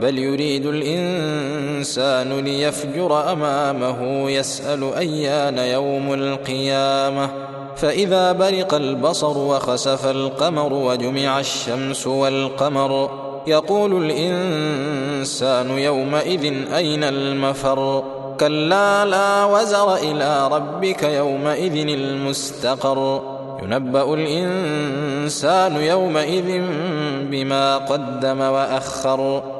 بل يريد الإنسان ليفجر أمامه يسأل أيان يوم القيامة. فإذا برق البصر وخسف القمر وجمع الشمس والقمر يقول الإنسان يومئذ أين المفر؟ كلا لا وزر إلى ربك يومئذ المستقر. ينبأ الإنسان يومئذ بما قدم وأخر.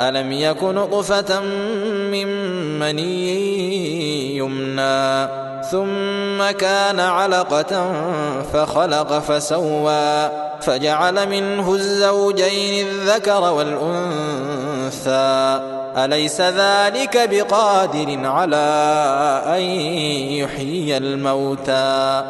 ألم يك نطفة من مني يمنى ثم كان علقة فخلق فسوى فجعل منه الزوجين الذكر والأنثى. أليس ذلك بقادر على أن يحيي الموتى؟